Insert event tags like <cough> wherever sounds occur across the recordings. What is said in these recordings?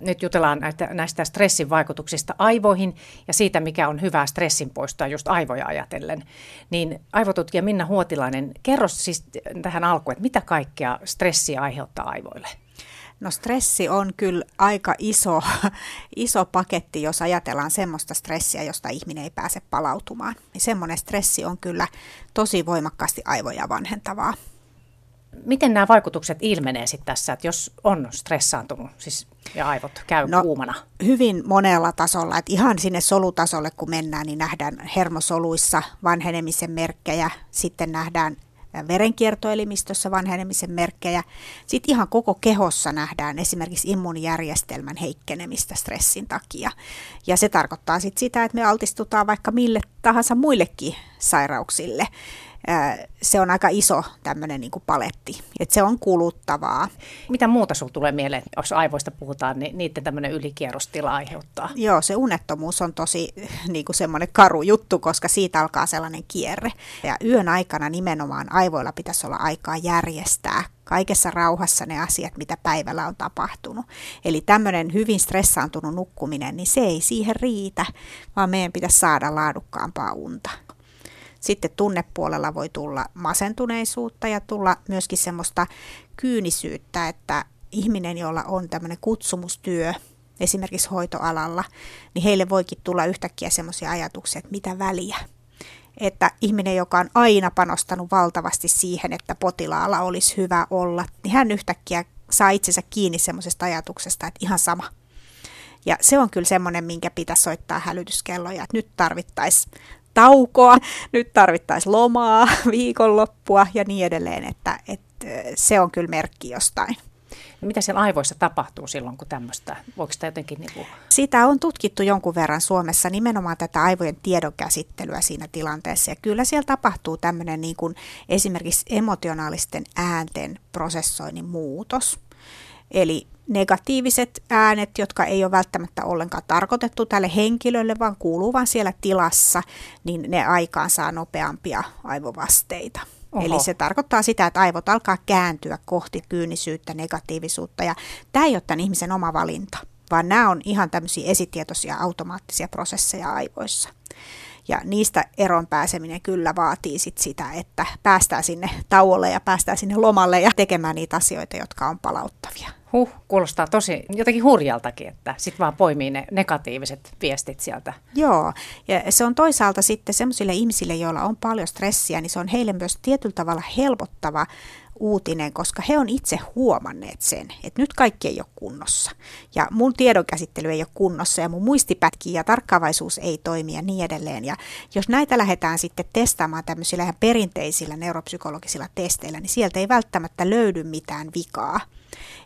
Nyt jutellaan näistä, näistä stressin vaikutuksista aivoihin ja siitä, mikä on hyvää stressin poistoa just aivoja ajatellen. Niin aivotutkija Minna Huotilainen, kerro siis tähän alkuun, että mitä kaikkea stressi aiheuttaa aivoille? No stressi on kyllä aika iso, <laughs> iso paketti, jos ajatellaan semmoista stressiä, josta ihminen ei pääse palautumaan. Semmoinen stressi on kyllä tosi voimakkaasti aivoja vanhentavaa. Miten nämä vaikutukset ilmenee sitten tässä, että jos on stressaantunut siis, ja aivot käy no, kuumana? Hyvin monella tasolla. Että ihan sinne solutasolle kun mennään, niin nähdään hermosoluissa vanhenemisen merkkejä. Sitten nähdään verenkiertoelimistössä vanhenemisen merkkejä. Sitten ihan koko kehossa nähdään esimerkiksi immuunijärjestelmän heikkenemistä stressin takia. Ja se tarkoittaa sitten sitä, että me altistutaan vaikka mille tahansa muillekin sairauksille se on aika iso tämmöinen niin paletti, että se on kuluttavaa. Mitä muuta sinulla tulee mieleen, jos aivoista puhutaan, niin niiden tämmöinen ylikierrostila aiheuttaa? Joo, se unettomuus on tosi <laughs> niin kuin semmoinen karu juttu, koska siitä alkaa sellainen kierre. Ja yön aikana nimenomaan aivoilla pitäisi olla aikaa järjestää kaikessa rauhassa ne asiat, mitä päivällä on tapahtunut. Eli tämmöinen hyvin stressaantunut nukkuminen, niin se ei siihen riitä, vaan meidän pitäisi saada laadukkaampaa unta. Sitten tunnepuolella voi tulla masentuneisuutta ja tulla myöskin semmoista kyynisyyttä, että ihminen, jolla on tämmöinen kutsumustyö, esimerkiksi hoitoalalla, niin heille voikin tulla yhtäkkiä semmoisia ajatuksia, että mitä väliä. Että ihminen, joka on aina panostanut valtavasti siihen, että potilaalla olisi hyvä olla, niin hän yhtäkkiä saa itsensä kiinni semmoisesta ajatuksesta, että ihan sama. Ja se on kyllä semmoinen, minkä pitäisi soittaa hälytyskelloja, että nyt tarvittaisiin taukoa, nyt tarvittaisiin lomaa, <laughs> viikonloppua ja niin edelleen, että, että se on kyllä merkki jostain. No mitä siellä aivoissa tapahtuu silloin, kun tämmöistä, voiko sitä jotenkin... Niin kuin... Sitä on tutkittu jonkun verran Suomessa, nimenomaan tätä aivojen tiedonkäsittelyä siinä tilanteessa. Ja kyllä siellä tapahtuu tämmöinen niin kuin esimerkiksi emotionaalisten äänten prosessoinnin muutos. Eli negatiiviset äänet, jotka ei ole välttämättä ollenkaan tarkoitettu tälle henkilölle, vaan kuuluu vain siellä tilassa, niin ne aikaan saa nopeampia aivovasteita. Oho. Eli se tarkoittaa sitä, että aivot alkaa kääntyä kohti kyynisyyttä, negatiivisuutta, ja tämä ei ole tämän ihmisen oma valinta, vaan nämä on ihan tämmöisiä esitietoisia automaattisia prosesseja aivoissa. Ja niistä eron pääseminen kyllä vaatii sit sitä, että päästään sinne tauolle ja päästään sinne lomalle ja tekemään niitä asioita, jotka on palauttavia. Huh, kuulostaa tosi jotenkin hurjaltakin, että sitten vaan poimii ne negatiiviset viestit sieltä. Joo, ja se on toisaalta sitten sellaisille ihmisille, joilla on paljon stressiä, niin se on heille myös tietyllä tavalla helpottava uutinen, koska he on itse huomanneet sen, että nyt kaikki ei ole kunnossa. Ja mun tiedonkäsittely ei ole kunnossa ja mun muistipätki ja tarkkaavaisuus ei toimi ja niin edelleen. Ja jos näitä lähdetään sitten testaamaan tämmöisillä ihan perinteisillä neuropsykologisilla testeillä, niin sieltä ei välttämättä löydy mitään vikaa.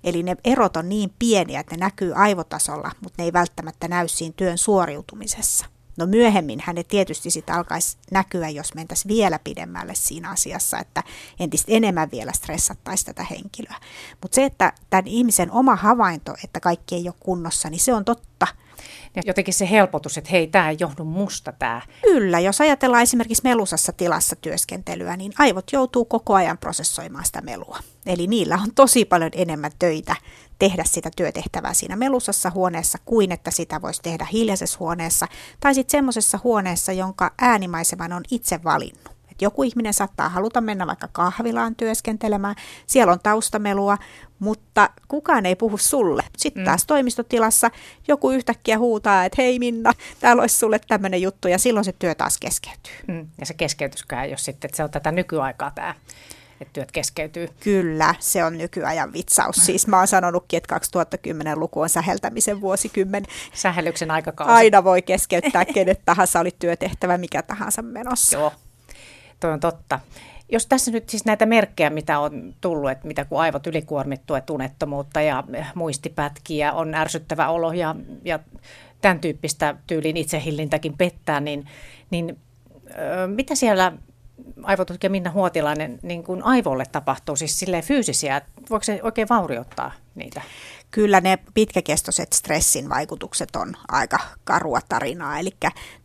Eli ne erot on niin pieniä, että ne näkyy aivotasolla, mutta ne ei välttämättä näy siinä työn suoriutumisessa. No myöhemmin hänet tietysti sitten alkaisi näkyä, jos mentäisiin vielä pidemmälle siinä asiassa, että entistä enemmän vielä stressattaisiin tätä henkilöä. Mutta se, että tämän ihmisen oma havainto, että kaikki ei ole kunnossa, niin se on totta. Ja jotenkin se helpotus, että hei, tämä ei johdu musta tämä. Kyllä, jos ajatellaan esimerkiksi melusassa tilassa työskentelyä, niin aivot joutuu koko ajan prosessoimaan sitä melua. Eli niillä on tosi paljon enemmän töitä tehdä sitä työtehtävää siinä melusassa huoneessa kuin että sitä voisi tehdä hiljaisessa huoneessa tai sitten semmoisessa huoneessa, jonka äänimaiseman on itse valinnut. Et joku ihminen saattaa haluta mennä vaikka kahvilaan työskentelemään, siellä on taustamelua, mutta kukaan ei puhu sulle. Sitten mm. taas toimistotilassa joku yhtäkkiä huutaa, että hei Minna, täällä olisi sulle tämmöinen juttu ja silloin se työ taas keskeytyy. Mm. Ja se keskeytyskään, jos sitten, että se on tätä nykyaikaa tämä että työt keskeytyy. Kyllä, se on nykyajan vitsaus. Siis mä oon sanonutkin, että 2010-luku on säheltämisen vuosikymmen. Sähellyksen aikakausi. Aina voi keskeyttää kenet <laughs> tahansa, oli työtehtävä mikä tahansa menossa. Joo, toi on totta. Jos tässä nyt siis näitä merkkejä, mitä on tullut, että mitä kun aivot ylikuormittuu, että unettomuutta ja muistipätkiä, on ärsyttävä olo ja, ja tämän tyyppistä tyylin itsehillintäkin pettää, niin, niin ö, mitä siellä aivotutkija Minna Huotilainen niin kuin aivolle tapahtuu, siis silleen fyysisiä, voiko se oikein vaurioittaa niitä? Kyllä ne pitkäkestoiset stressin vaikutukset on aika karua tarinaa, eli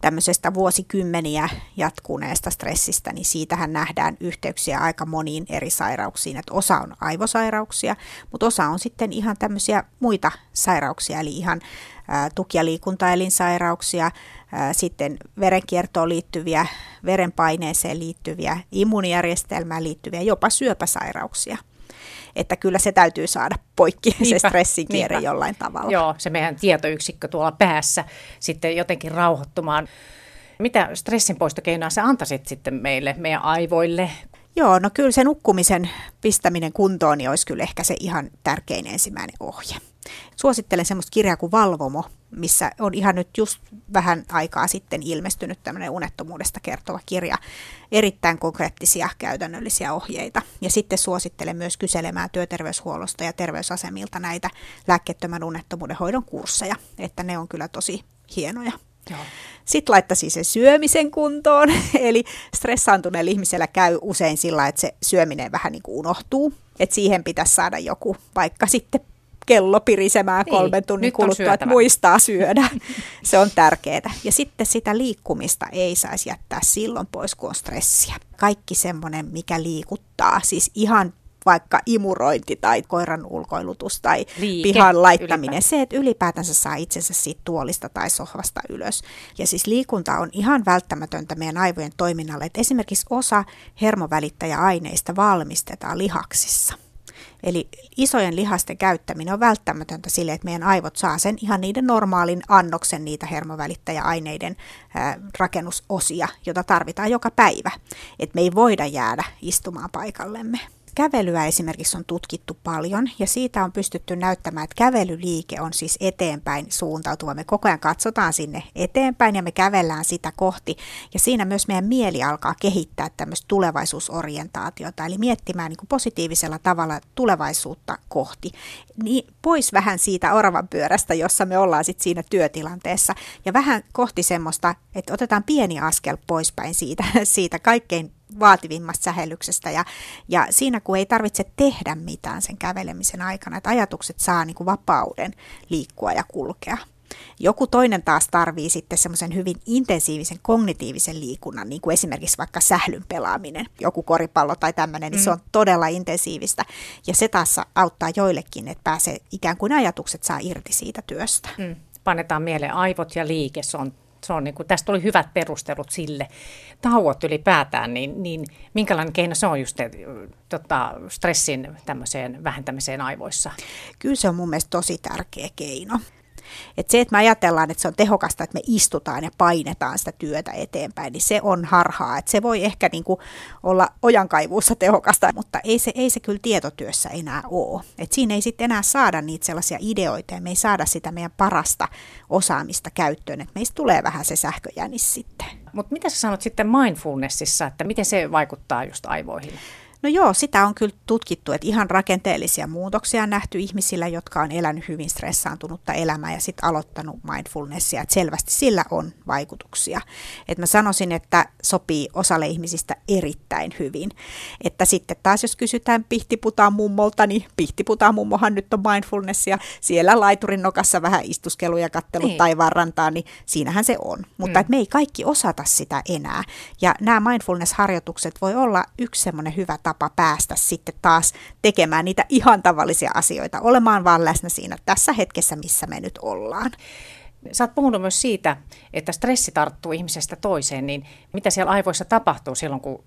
tämmöisestä vuosikymmeniä jatkuneesta stressistä, niin siitähän nähdään yhteyksiä aika moniin eri sairauksiin, että osa on aivosairauksia, mutta osa on sitten ihan tämmöisiä muita sairauksia, eli ihan tuki- ja liikuntaelinsairauksia, sitten verenkiertoon liittyviä, verenpaineeseen liittyviä, immuunijärjestelmään liittyviä, jopa syöpäsairauksia. Että kyllä se täytyy saada poikki, niinpä, se stressikierre niinpä. jollain tavalla. Joo, se meidän tietoyksikkö tuolla päässä sitten jotenkin rauhoittumaan. Mitä stressinpoistokeinoa sä antaisit sitten meille, meidän aivoille, Joo, no kyllä se nukkumisen pistäminen kuntoon niin olisi kyllä ehkä se ihan tärkein ensimmäinen ohje. Suosittelen semmoista kirjaa kuin Valvomo, missä on ihan nyt just vähän aikaa sitten ilmestynyt tämmöinen unettomuudesta kertova kirja. Erittäin konkreettisia käytännöllisiä ohjeita. Ja sitten suosittelen myös kyselemään työterveyshuollosta ja terveysasemilta näitä lääkkeettömän unettomuuden hoidon kursseja, että ne on kyllä tosi hienoja. Joo. Sitten laittaisi sen syömisen kuntoon, <laughs> eli stressaantuneella ihmisellä käy usein sillä, että se syöminen vähän niin kuin unohtuu, että siihen pitäisi saada joku vaikka sitten kello pirisemään niin, kolmen tunnin kuluttua, että muistaa syödä. Se on tärkeää. Ja sitten sitä liikkumista ei saisi jättää silloin pois, kun on stressiä. Kaikki semmoinen, mikä liikuttaa, siis ihan vaikka imurointi tai koiran ulkoilutus tai Liike, pihan laittaminen. Ylipäätään. Se, että ylipäätänsä saa itsensä siitä tuolista tai sohvasta ylös. Ja siis liikunta on ihan välttämätöntä meidän aivojen toiminnalle. Että esimerkiksi osa hermovälittäjäaineista valmistetaan lihaksissa. Eli isojen lihasten käyttäminen on välttämätöntä sille, että meidän aivot saa sen ihan niiden normaalin annoksen niitä hermovälittäjäaineiden rakennusosia, jota tarvitaan joka päivä. Että me ei voida jäädä istumaan paikallemme. Kävelyä esimerkiksi on tutkittu paljon ja siitä on pystytty näyttämään, että kävelyliike on siis eteenpäin suuntautuva. Me koko ajan katsotaan sinne eteenpäin ja me kävellään sitä kohti ja siinä myös meidän mieli alkaa kehittää tämmöistä tulevaisuusorientaatiota, eli miettimään niin kuin positiivisella tavalla tulevaisuutta kohti. Niin pois vähän siitä oravan pyörästä, jossa me ollaan sitten siinä työtilanteessa ja vähän kohti semmoista, että otetaan pieni askel poispäin siitä, <laughs> siitä kaikkein vaativimmasta sähellyksestä ja, ja siinä kun ei tarvitse tehdä mitään sen kävelemisen aikana, että ajatukset saa niin kuin vapauden liikkua ja kulkea. Joku toinen taas tarvii sitten semmoisen hyvin intensiivisen kognitiivisen liikunnan, niin kuin esimerkiksi vaikka sählyn pelaaminen, joku koripallo tai tämmöinen, niin mm. se on todella intensiivistä. Ja se taas auttaa joillekin, että pääsee ikään kuin ajatukset saa irti siitä työstä. Mm. Panetaan mieleen aivot ja liike, se on se on niin kuin, tästä oli hyvät perustelut sille. Tauot ylipäätään, niin, niin minkälainen keino se on just tota, stressin tämmöiseen vähentämiseen aivoissa? Kyllä se on mun mielestä tosi tärkeä keino. Et se, että me ajatellaan, että se on tehokasta, että me istutaan ja painetaan sitä työtä eteenpäin, niin se on harhaa. Et se voi ehkä niinku olla ojankaivuussa tehokasta, mutta ei se, ei se kyllä tietotyössä enää ole. Et siinä ei sitten enää saada niitä sellaisia ideoita ja me ei saada sitä meidän parasta osaamista käyttöön. Et meistä tulee vähän se sähköjänis sitten. Mutta mitä sä sanot sitten mindfulnessissa, että miten se vaikuttaa just aivoihin? No joo, sitä on kyllä tutkittu, että ihan rakenteellisia muutoksia on nähty ihmisillä, jotka on elänyt hyvin stressaantunutta elämää ja sitten aloittanut mindfulnessia, että selvästi sillä on vaikutuksia. Että mä sanoisin, että sopii osalle ihmisistä erittäin hyvin. Että sitten taas jos kysytään pihtiputaan mummolta, niin pihtiputaan mummohan nyt on mindfulnessia, siellä laiturin nokassa vähän istuskelu ja kattelu niin. taivaan rantaan, niin siinähän se on. Mutta mm. me ei kaikki osata sitä enää. Ja nämä mindfulness-harjoitukset voi olla yksi semmoinen hyvä tapa päästä sitten taas tekemään niitä ihan tavallisia asioita, olemaan vaan läsnä siinä tässä hetkessä, missä me nyt ollaan. Sä oot puhunut myös siitä, että stressi tarttuu ihmisestä toiseen, niin mitä siellä aivoissa tapahtuu silloin, kun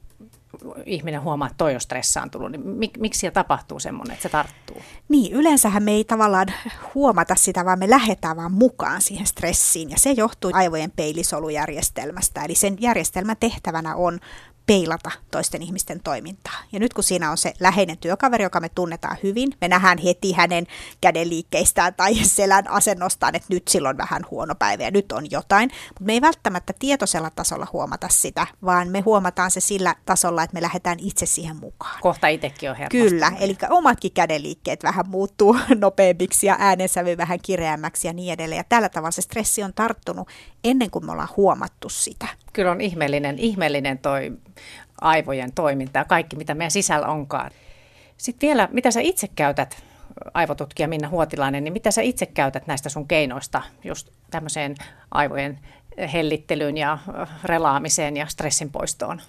ihminen huomaa, että toi on stressaantunut, niin mik, miksi siellä tapahtuu semmoinen, että se tarttuu? Niin, yleensähän me ei tavallaan huomata sitä, vaan me lähdetään vaan mukaan siihen stressiin, ja se johtuu aivojen peilisolujärjestelmästä. Eli sen järjestelmän tehtävänä on peilata toisten ihmisten toimintaa. Ja nyt kun siinä on se läheinen työkaveri, joka me tunnetaan hyvin, me nähdään heti hänen kädenliikkeistään tai selän asennostaan, että nyt silloin vähän huono päivä ja nyt on jotain. Mutta me ei välttämättä tietoisella tasolla huomata sitä, vaan me huomataan se sillä tasolla, että me lähdetään itse siihen mukaan. Kohta itsekin on Kyllä, eli omatkin kädenliikkeet vähän muuttuu <laughs> nopeammiksi ja äänensävy vähän kireämmäksi ja niin edelleen. Ja tällä tavalla se stressi on tarttunut ennen kuin me ollaan huomattu sitä. Kyllä on ihmeellinen, ihmeellinen toi aivojen toiminta ja kaikki, mitä meidän sisällä onkaan. Sitten vielä, mitä sä itse käytät aivotutkija Minna Huotilainen, niin mitä sä itse käytät näistä sun keinoista just tämmöiseen aivojen hellittelyyn ja relaamiseen ja stressin poistoon?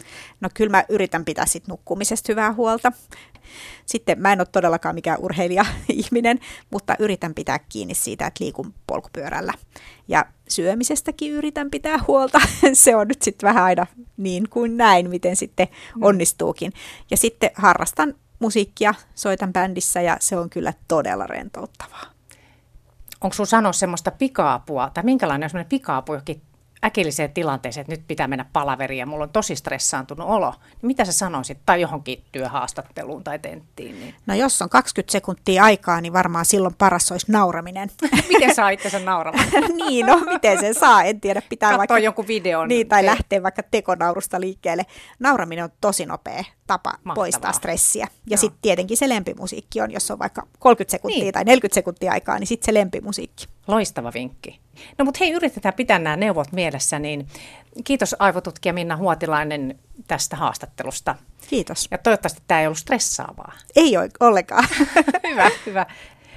No kyllä mä yritän pitää sit nukkumisesta hyvää huolta. Sitten mä en ole todellakaan mikään urheilija-ihminen, <laughs> mutta yritän pitää kiinni siitä, että liikun polkupyörällä. Ja syömisestäkin yritän pitää huolta. <laughs> Se on nyt sitten vähän aina niin kuin näin, miten sitten mm. onnistuukin. Ja sitten harrastan musiikkia, soitan bändissä ja se on kyllä todella rentouttavaa. Onko sinulla sanoa semmoista pika-apua, tai minkälainen on semmoinen pika-apu jokin äkilliseen tilanteeseen, että nyt pitää mennä palaveriin ja mulla on tosi stressaantunut olo, niin mitä sä sanoisit, tai johonkin työhaastatteluun tai tenttiin? Niin? No jos on 20 sekuntia aikaa, niin varmaan silloin paras olisi nauraminen. <laughs> miten saa itse nauramaan? <laughs> niin, no miten sen saa, en tiedä. Pitää Katsoa vaikka, jonkun videon. Niin, tai te... lähteä vaikka tekonaurusta liikkeelle. Nauraminen on tosi nopea tapa Mahtavaa. poistaa stressiä. Ja no. sitten tietenkin se lempimusiikki on, jos on vaikka 30 sekuntia niin. tai 40 sekuntia aikaa, niin sitten se lempimusiikki. Loistava vinkki. No mutta hei, yritetään pitää nämä neuvot mielessä, niin kiitos aivotutkija Minna Huotilainen tästä haastattelusta. Kiitos. Ja toivottavasti tämä ei ollut stressaavaa. Ei ole ollenkaan. <laughs> hyvä, hyvä.